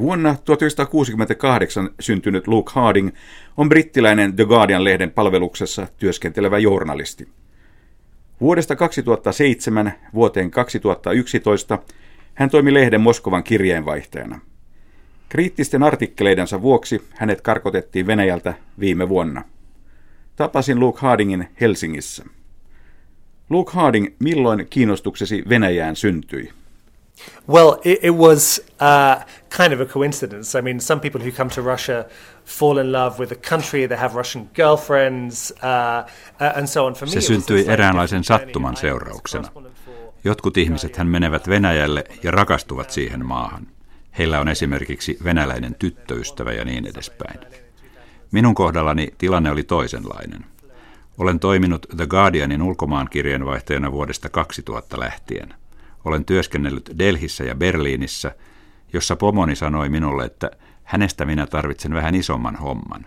Vuonna 1968 syntynyt Luke Harding on brittiläinen The Guardian-lehden palveluksessa työskentelevä journalisti. Vuodesta 2007 vuoteen 2011 hän toimi lehden Moskovan kirjeenvaihtajana. Kriittisten artikkeleidensa vuoksi hänet karkotettiin Venäjältä viime vuonna. Tapasin Luke Hardingin Helsingissä. Luke Harding, milloin kiinnostuksesi Venäjään syntyi? Well, it, it was uh, kind of a coincidence. I mean, some people who come to Russia fall in love with the country, they have Russian girlfriends, uh, uh and so on. For me, Se syntyi eräänlaisen sattuman seurauksena. Jotkut ihmiset hän menevät Venäjälle ja rakastuvat siihen maahan. Heillä on esimerkiksi venäläinen tyttöystävä ja niin edespäin. Minun kohdallani tilanne oli toisenlainen. Olen toiminut The Guardianin ulkomaankirjeenvaihtajana vuodesta 2000 lähtien. Olen työskennellyt Delhissä ja Berliinissä, jossa pomoni sanoi minulle, että hänestä minä tarvitsen vähän isomman homman.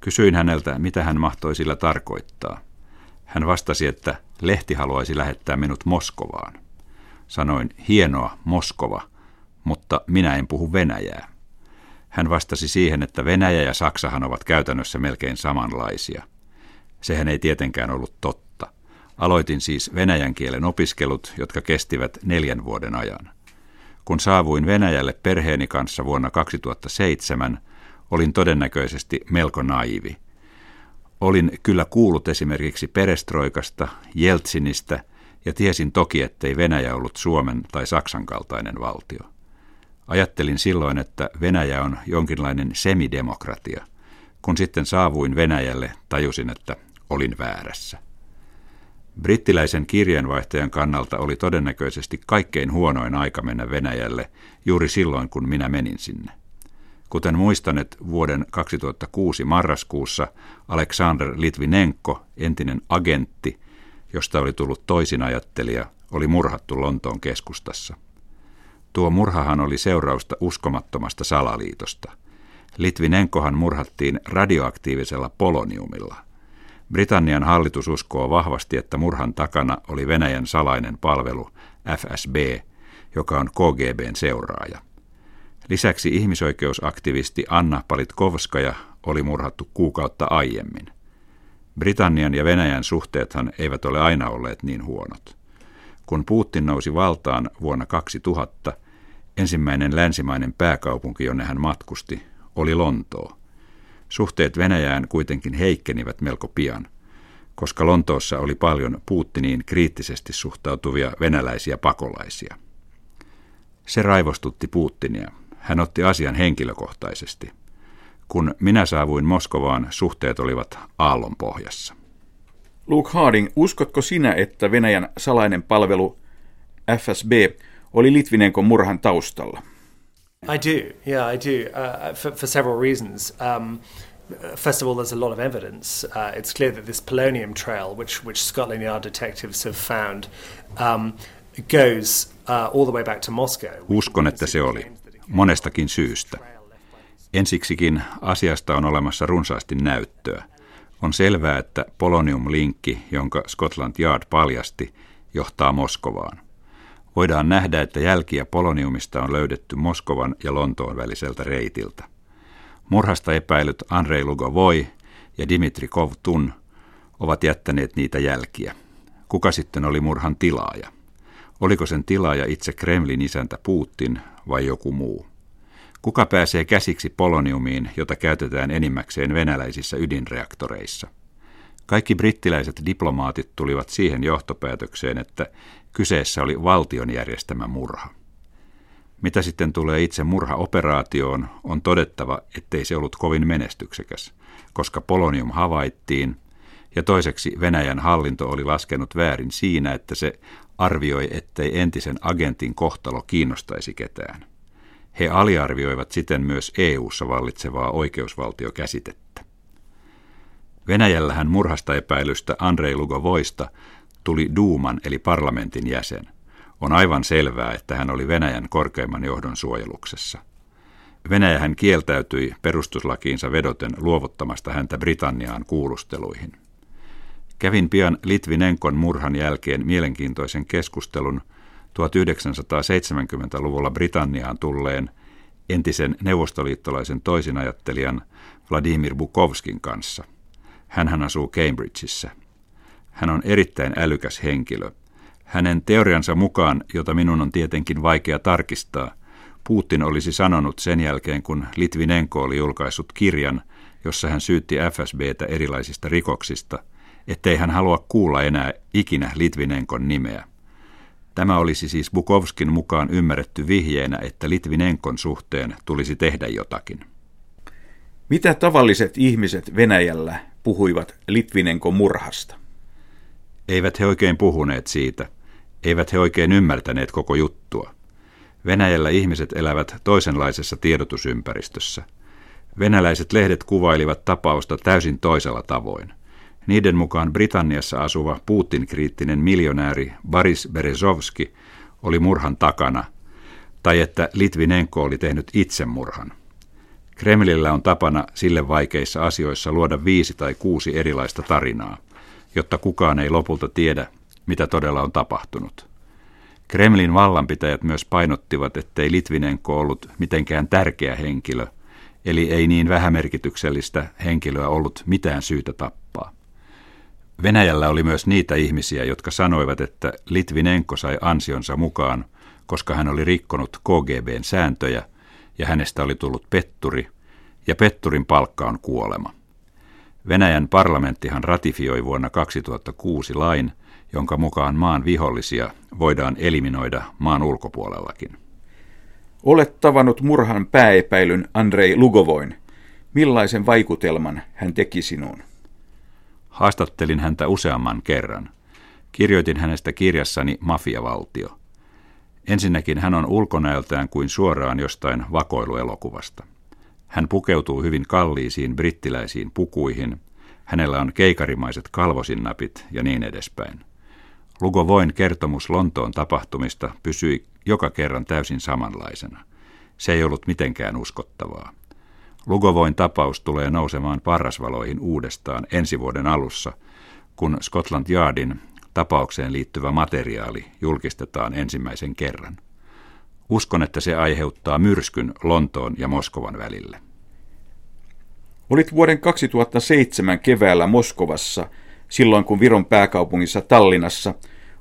Kysyin häneltä, mitä hän mahtoi sillä tarkoittaa. Hän vastasi, että lehti haluaisi lähettää minut Moskovaan. Sanoin, hienoa, Moskova, mutta minä en puhu venäjää. Hän vastasi siihen, että Venäjä ja Saksahan ovat käytännössä melkein samanlaisia. Sehän ei tietenkään ollut totta. Aloitin siis venäjän kielen opiskelut, jotka kestivät neljän vuoden ajan. Kun saavuin Venäjälle perheeni kanssa vuonna 2007, olin todennäköisesti melko naivi. Olin kyllä kuullut esimerkiksi perestroikasta, Jeltsinistä ja tiesin toki, ettei Venäjä ollut Suomen tai Saksan kaltainen valtio. Ajattelin silloin, että Venäjä on jonkinlainen semidemokratia. Kun sitten saavuin Venäjälle, tajusin, että olin väärässä. Brittiläisen kirjeenvaihtajan kannalta oli todennäköisesti kaikkein huonoin aika mennä Venäjälle juuri silloin, kun minä menin sinne. Kuten muistanet, vuoden 2006 marraskuussa Aleksander Litvinenko, entinen agentti, josta oli tullut toisinajattelija, oli murhattu Lontoon keskustassa. Tuo murhahan oli seurausta uskomattomasta salaliitosta. Litvinenkohan murhattiin radioaktiivisella poloniumilla. Britannian hallitus uskoo vahvasti, että murhan takana oli Venäjän salainen palvelu FSB, joka on KGBn seuraaja. Lisäksi ihmisoikeusaktivisti Anna Palitkovskaja oli murhattu kuukautta aiemmin. Britannian ja Venäjän suhteethan eivät ole aina olleet niin huonot. Kun Putin nousi valtaan vuonna 2000, ensimmäinen länsimainen pääkaupunki, jonne hän matkusti, oli Lontoo. Suhteet Venäjään kuitenkin heikkenivät melko pian, koska Lontoossa oli paljon Putiniin kriittisesti suhtautuvia venäläisiä pakolaisia. Se raivostutti Putinia. Hän otti asian henkilökohtaisesti. Kun minä saavuin Moskovaan, suhteet olivat aallon pohjassa. Luke Harding, uskotko sinä, että Venäjän salainen palvelu FSB oli Litvinenkon murhan taustalla? I do, yeah, I do, uh, for, for several reasons. Um, first of all, there's a lot of evidence. Uh, it's clear that this polonium trail, which which Scotland Yard detectives have found, um, goes uh, all the way back to Moscow. Uskon, että se oli monestakin syystä. Ensiksikin asiasta on olemassa runsaasti näyttöä. On selvää, että polonium-linkki, jonka Scotland Yard paljasti, johtaa Moskovaan. Voidaan nähdä, että jälkiä poloniumista on löydetty Moskovan ja Lontoon väliseltä reitiltä. Murhasta epäilyt Andrei Lugovoi ja Dimitri Kovtun ovat jättäneet niitä jälkiä. Kuka sitten oli murhan tilaaja? Oliko sen tilaaja itse Kremlin isäntä Putin vai joku muu? Kuka pääsee käsiksi poloniumiin, jota käytetään enimmäkseen venäläisissä ydinreaktoreissa? Kaikki brittiläiset diplomaatit tulivat siihen johtopäätökseen, että kyseessä oli valtion järjestämä murha. Mitä sitten tulee itse murhaoperaatioon, on todettava, ettei se ollut kovin menestyksekäs, koska polonium havaittiin, ja toiseksi Venäjän hallinto oli laskenut väärin siinä, että se arvioi, ettei entisen agentin kohtalo kiinnostaisi ketään. He aliarvioivat siten myös EU-ssa vallitsevaa oikeusvaltiokäsitettä. Venäjällähän murhasta epäilystä Andrei Lugovoista tuli Duuman eli parlamentin jäsen. On aivan selvää, että hän oli Venäjän korkeimman johdon suojeluksessa. Venäjähän kieltäytyi perustuslakiinsa vedoten luovuttamasta häntä Britanniaan kuulusteluihin. Kävin pian Litvinenkon murhan jälkeen mielenkiintoisen keskustelun 1970-luvulla Britanniaan tulleen entisen neuvostoliittolaisen toisinajattelijan Vladimir Bukovskin kanssa. Hänhän asuu Cambridgeissa. Hän on erittäin älykäs henkilö. Hänen teoriansa mukaan, jota minun on tietenkin vaikea tarkistaa, Putin olisi sanonut sen jälkeen, kun Litvinenko oli julkaissut kirjan, jossa hän syytti FSBtä erilaisista rikoksista, ettei hän halua kuulla enää ikinä Litvinenkon nimeä. Tämä olisi siis Bukovskin mukaan ymmärretty vihjeenä, että Litvinenkon suhteen tulisi tehdä jotakin. Mitä tavalliset ihmiset Venäjällä puhuivat Litvinenkon murhasta? Eivät he oikein puhuneet siitä. Eivät he oikein ymmärtäneet koko juttua. Venäjällä ihmiset elävät toisenlaisessa tiedotusympäristössä. Venäläiset lehdet kuvailivat tapausta täysin toisella tavoin. Niiden mukaan Britanniassa asuva Putin-kriittinen miljonääri Boris Berezovski oli murhan takana, tai että Litvinenko oli tehnyt itsemurhan. Kremlillä on tapana sille vaikeissa asioissa luoda viisi tai kuusi erilaista tarinaa, jotta kukaan ei lopulta tiedä, mitä todella on tapahtunut. Kremlin vallanpitäjät myös painottivat, ettei Litvinenko ollut mitenkään tärkeä henkilö, eli ei niin vähämerkityksellistä henkilöä ollut mitään syytä tappaa. Venäjällä oli myös niitä ihmisiä, jotka sanoivat, että Litvinenko sai ansionsa mukaan, koska hän oli rikkonut KGBn sääntöjä ja hänestä oli tullut petturi, ja petturin palkka on kuolema. Venäjän parlamenttihan ratifioi vuonna 2006 lain, jonka mukaan maan vihollisia voidaan eliminoida maan ulkopuolellakin. Olet tavannut murhan pääepäilyn Andrei Lugovoin. Millaisen vaikutelman hän teki sinuun? Haastattelin häntä useamman kerran. Kirjoitin hänestä kirjassani Mafiavaltio. Ensinnäkin hän on ulkonäöltään kuin suoraan jostain vakoiluelokuvasta. Hän pukeutuu hyvin kalliisiin brittiläisiin pukuihin, hänellä on keikarimaiset kalvosinnapit ja niin edespäin. Lugovoin kertomus Lontoon tapahtumista pysyi joka kerran täysin samanlaisena. Se ei ollut mitenkään uskottavaa. Lugovoin tapaus tulee nousemaan parrasvaloihin uudestaan ensi vuoden alussa, kun Scotland Yardin tapaukseen liittyvä materiaali julkistetaan ensimmäisen kerran. Uskon, että se aiheuttaa myrskyn Lontoon ja Moskovan välille. Olit vuoden 2007 keväällä Moskovassa, silloin kun Viron pääkaupungissa Tallinnassa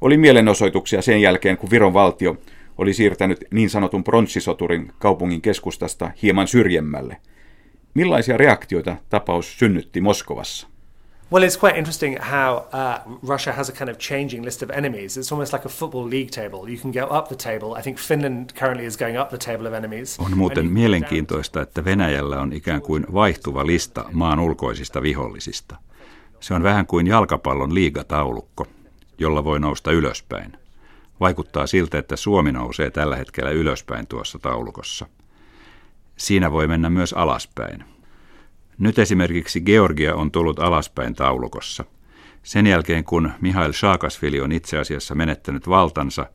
oli mielenosoituksia sen jälkeen, kun Viron valtio oli siirtänyt niin sanotun pronssisoturin kaupungin keskustasta hieman syrjemmälle – Millaisia reaktioita tapaus synnytti Moskovassa? Well, it's quite interesting how uh, Russia has a kind of changing list of enemies. It's almost like a football league table. You can go up the table. I think Finland currently is going up the table of enemies. On muuten mielenkiintoista, että Venäjällä on ikään kuin vaihtuva lista maan ulkoisista vihollisista. Se on vähän kuin jalkapallon liigataulukko, jolla voi nousta ylöspäin. Vaikuttaa siltä, että Suomi nousee tällä hetkellä ylöspäin tuossa taulukossa – Siinä voi mennä myös alaspäin. Nyt esimerkiksi Georgia on tullut alaspäin taulukossa. Sen jälkeen, kun Mihail Saakasvili on itse asiassa menettänyt valtansa,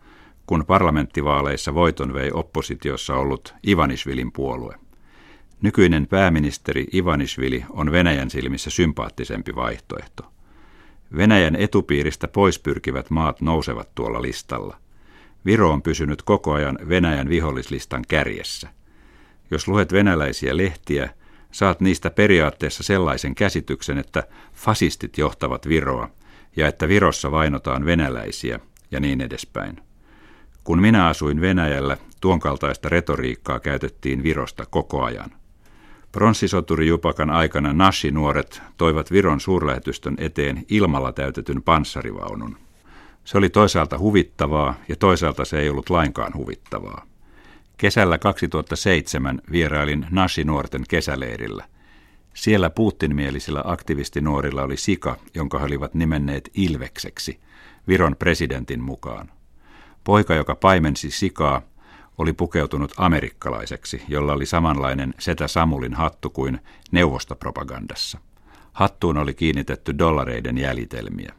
kun parlamenttivaaleissa voiton vei oppositiossa ollut Ivanisvilin puolue. Nykyinen pääministeri Ivanisvili on Venäjän silmissä sympaattisempi vaihtoehto. Venäjän etupiiristä pois pyrkivät maat nousevat tuolla listalla. Viro on pysynyt koko ajan Venäjän vihollislistan kärjessä. Jos luet venäläisiä lehtiä, saat niistä periaatteessa sellaisen käsityksen, että fasistit johtavat Viroa ja että Virossa vainotaan venäläisiä ja niin edespäin. Kun minä asuin Venäjällä, tuon kaltaista retoriikkaa käytettiin Virosta koko ajan. Pronssisoturi Jupakan aikana Nashi-nuoret toivat Viron suurlähetystön eteen ilmalla täytetyn panssarivaunun. Se oli toisaalta huvittavaa ja toisaalta se ei ollut lainkaan huvittavaa. Kesällä 2007 vierailin Nashi-nuorten kesäleirillä. Siellä Putin-mielisillä aktivistinuorilla oli sika, jonka he olivat nimenneet Ilvekseksi, Viron presidentin mukaan. Poika, joka paimensi sikaa, oli pukeutunut amerikkalaiseksi, jolla oli samanlainen Setä Samulin hattu kuin neuvostopropagandassa. Hattuun oli kiinnitetty dollareiden jäljitelmiä.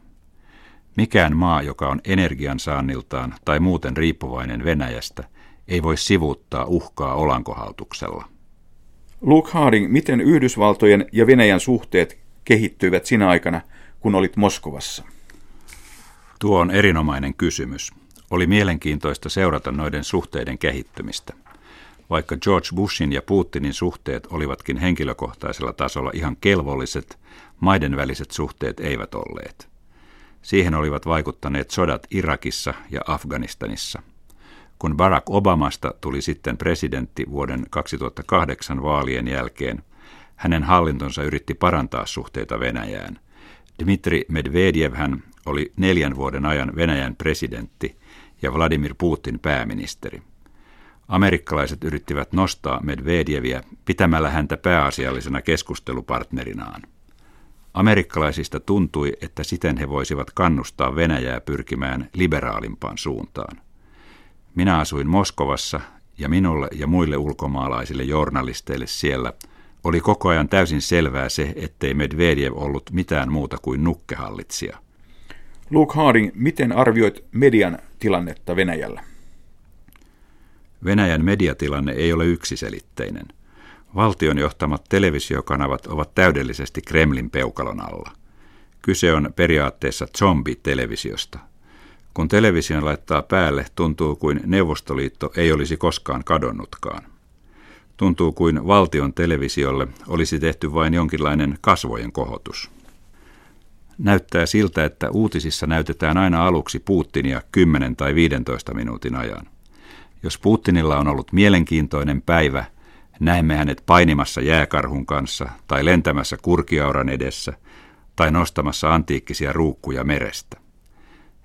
Mikään maa, joka on energiansaanniltaan tai muuten riippuvainen Venäjästä – ei voi sivuuttaa uhkaa olankohautuksella. Luke Harding, miten Yhdysvaltojen ja Venäjän suhteet kehittyivät sinä aikana, kun olit Moskovassa? Tuo on erinomainen kysymys. Oli mielenkiintoista seurata noiden suhteiden kehittymistä. Vaikka George Bushin ja Putinin suhteet olivatkin henkilökohtaisella tasolla ihan kelvolliset, maiden väliset suhteet eivät olleet. Siihen olivat vaikuttaneet sodat Irakissa ja Afganistanissa. Kun Barack Obamasta tuli sitten presidentti vuoden 2008 vaalien jälkeen, hänen hallintonsa yritti parantaa suhteita Venäjään. Dmitri Medvedev hän oli neljän vuoden ajan Venäjän presidentti ja Vladimir Putin pääministeri. Amerikkalaiset yrittivät nostaa Medvedevia pitämällä häntä pääasiallisena keskustelupartnerinaan. Amerikkalaisista tuntui, että siten he voisivat kannustaa Venäjää pyrkimään liberaalimpaan suuntaan. Minä asuin Moskovassa ja minulle ja muille ulkomaalaisille journalisteille siellä oli koko ajan täysin selvää se, ettei Medvedev ollut mitään muuta kuin nukkehallitsija. Luke Harding, miten arvioit median tilannetta Venäjällä? Venäjän mediatilanne ei ole yksiselitteinen. Valtion johtamat televisiokanavat ovat täydellisesti Kremlin peukalon alla. Kyse on periaatteessa zombi-televisiosta. Kun television laittaa päälle, tuntuu kuin Neuvostoliitto ei olisi koskaan kadonnutkaan. Tuntuu kuin valtion televisiolle olisi tehty vain jonkinlainen kasvojen kohotus. Näyttää siltä, että uutisissa näytetään aina aluksi Putinia 10 tai 15 minuutin ajan. Jos Putinilla on ollut mielenkiintoinen päivä, näemme hänet painimassa jääkarhun kanssa tai lentämässä kurkiauran edessä tai nostamassa antiikkisia ruukkuja merestä.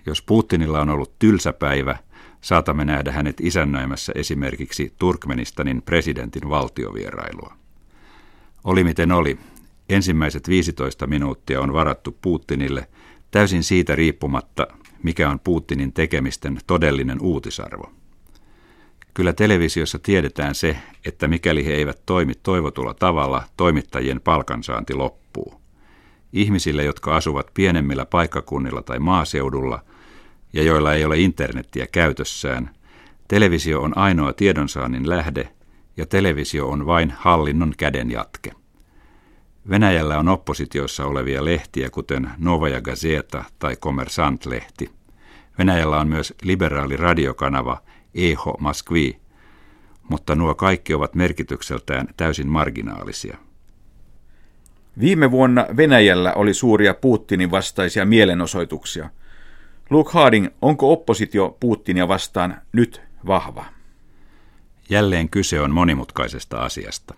Jos Putinilla on ollut tylsä päivä, saatamme nähdä hänet isännöimässä esimerkiksi Turkmenistanin presidentin valtiovierailua. Oli miten oli, ensimmäiset 15 minuuttia on varattu Putinille täysin siitä riippumatta, mikä on Putinin tekemisten todellinen uutisarvo. Kyllä televisiossa tiedetään se, että mikäli he eivät toimi toivotulla tavalla, toimittajien palkansaanti loppuu. Ihmisille, jotka asuvat pienemmillä paikkakunnilla tai maaseudulla ja joilla ei ole internettiä käytössään, televisio on ainoa tiedonsaannin lähde ja televisio on vain hallinnon käden jatke. Venäjällä on oppositiossa olevia lehtiä, kuten Novaja Gazeta tai Kommersant-lehti. Venäjällä on myös liberaali radiokanava – Eho Moskvi, mutta nuo kaikki ovat merkitykseltään täysin marginaalisia. Viime vuonna Venäjällä oli suuria Putinin vastaisia mielenosoituksia. Luke Harding, onko oppositio Putinia vastaan nyt vahva? Jälleen kyse on monimutkaisesta asiasta.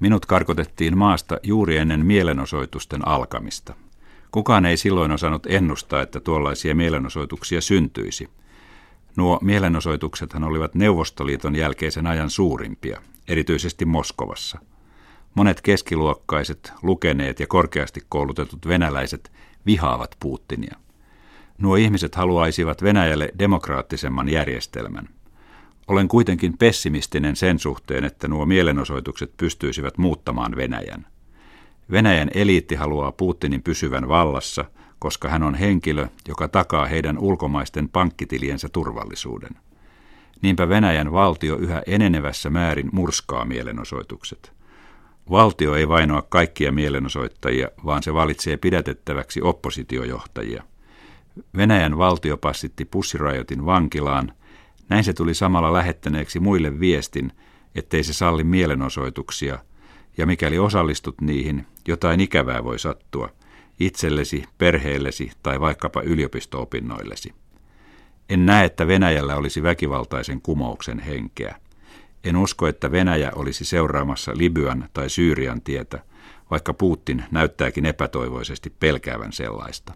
Minut karkotettiin maasta juuri ennen mielenosoitusten alkamista. Kukaan ei silloin osannut ennustaa, että tuollaisia mielenosoituksia syntyisi – Nuo mielenosoituksethan olivat Neuvostoliiton jälkeisen ajan suurimpia, erityisesti Moskovassa. Monet keskiluokkaiset, lukeneet ja korkeasti koulutetut venäläiset vihaavat Putinia. Nuo ihmiset haluaisivat Venäjälle demokraattisemman järjestelmän. Olen kuitenkin pessimistinen sen suhteen, että nuo mielenosoitukset pystyisivät muuttamaan Venäjän. Venäjän eliitti haluaa Putinin pysyvän vallassa – koska hän on henkilö, joka takaa heidän ulkomaisten pankkitiliensä turvallisuuden. Niinpä Venäjän valtio yhä enenevässä määrin murskaa mielenosoitukset. Valtio ei vainoa kaikkia mielenosoittajia, vaan se valitsee pidätettäväksi oppositiojohtajia. Venäjän valtio passitti pussirajoitin vankilaan, näin se tuli samalla lähettäneeksi muille viestin, ettei se salli mielenosoituksia, ja mikäli osallistut niihin, jotain ikävää voi sattua – itsellesi, perheellesi tai vaikkapa yliopisto-opinnoillesi. En näe, että Venäjällä olisi väkivaltaisen kumouksen henkeä. En usko, että Venäjä olisi seuraamassa Libyan tai Syyrian tietä, vaikka Putin näyttääkin epätoivoisesti pelkäävän sellaista.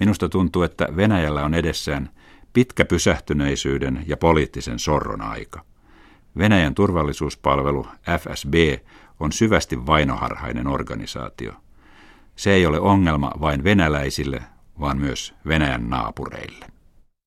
Minusta tuntuu, että Venäjällä on edessään pitkä pysähtyneisyyden ja poliittisen sorron aika. Venäjän turvallisuuspalvelu FSB on syvästi vainoharhainen organisaatio – se ei ole ongelma vain venäläisille, vaan myös Venäjän naapureille.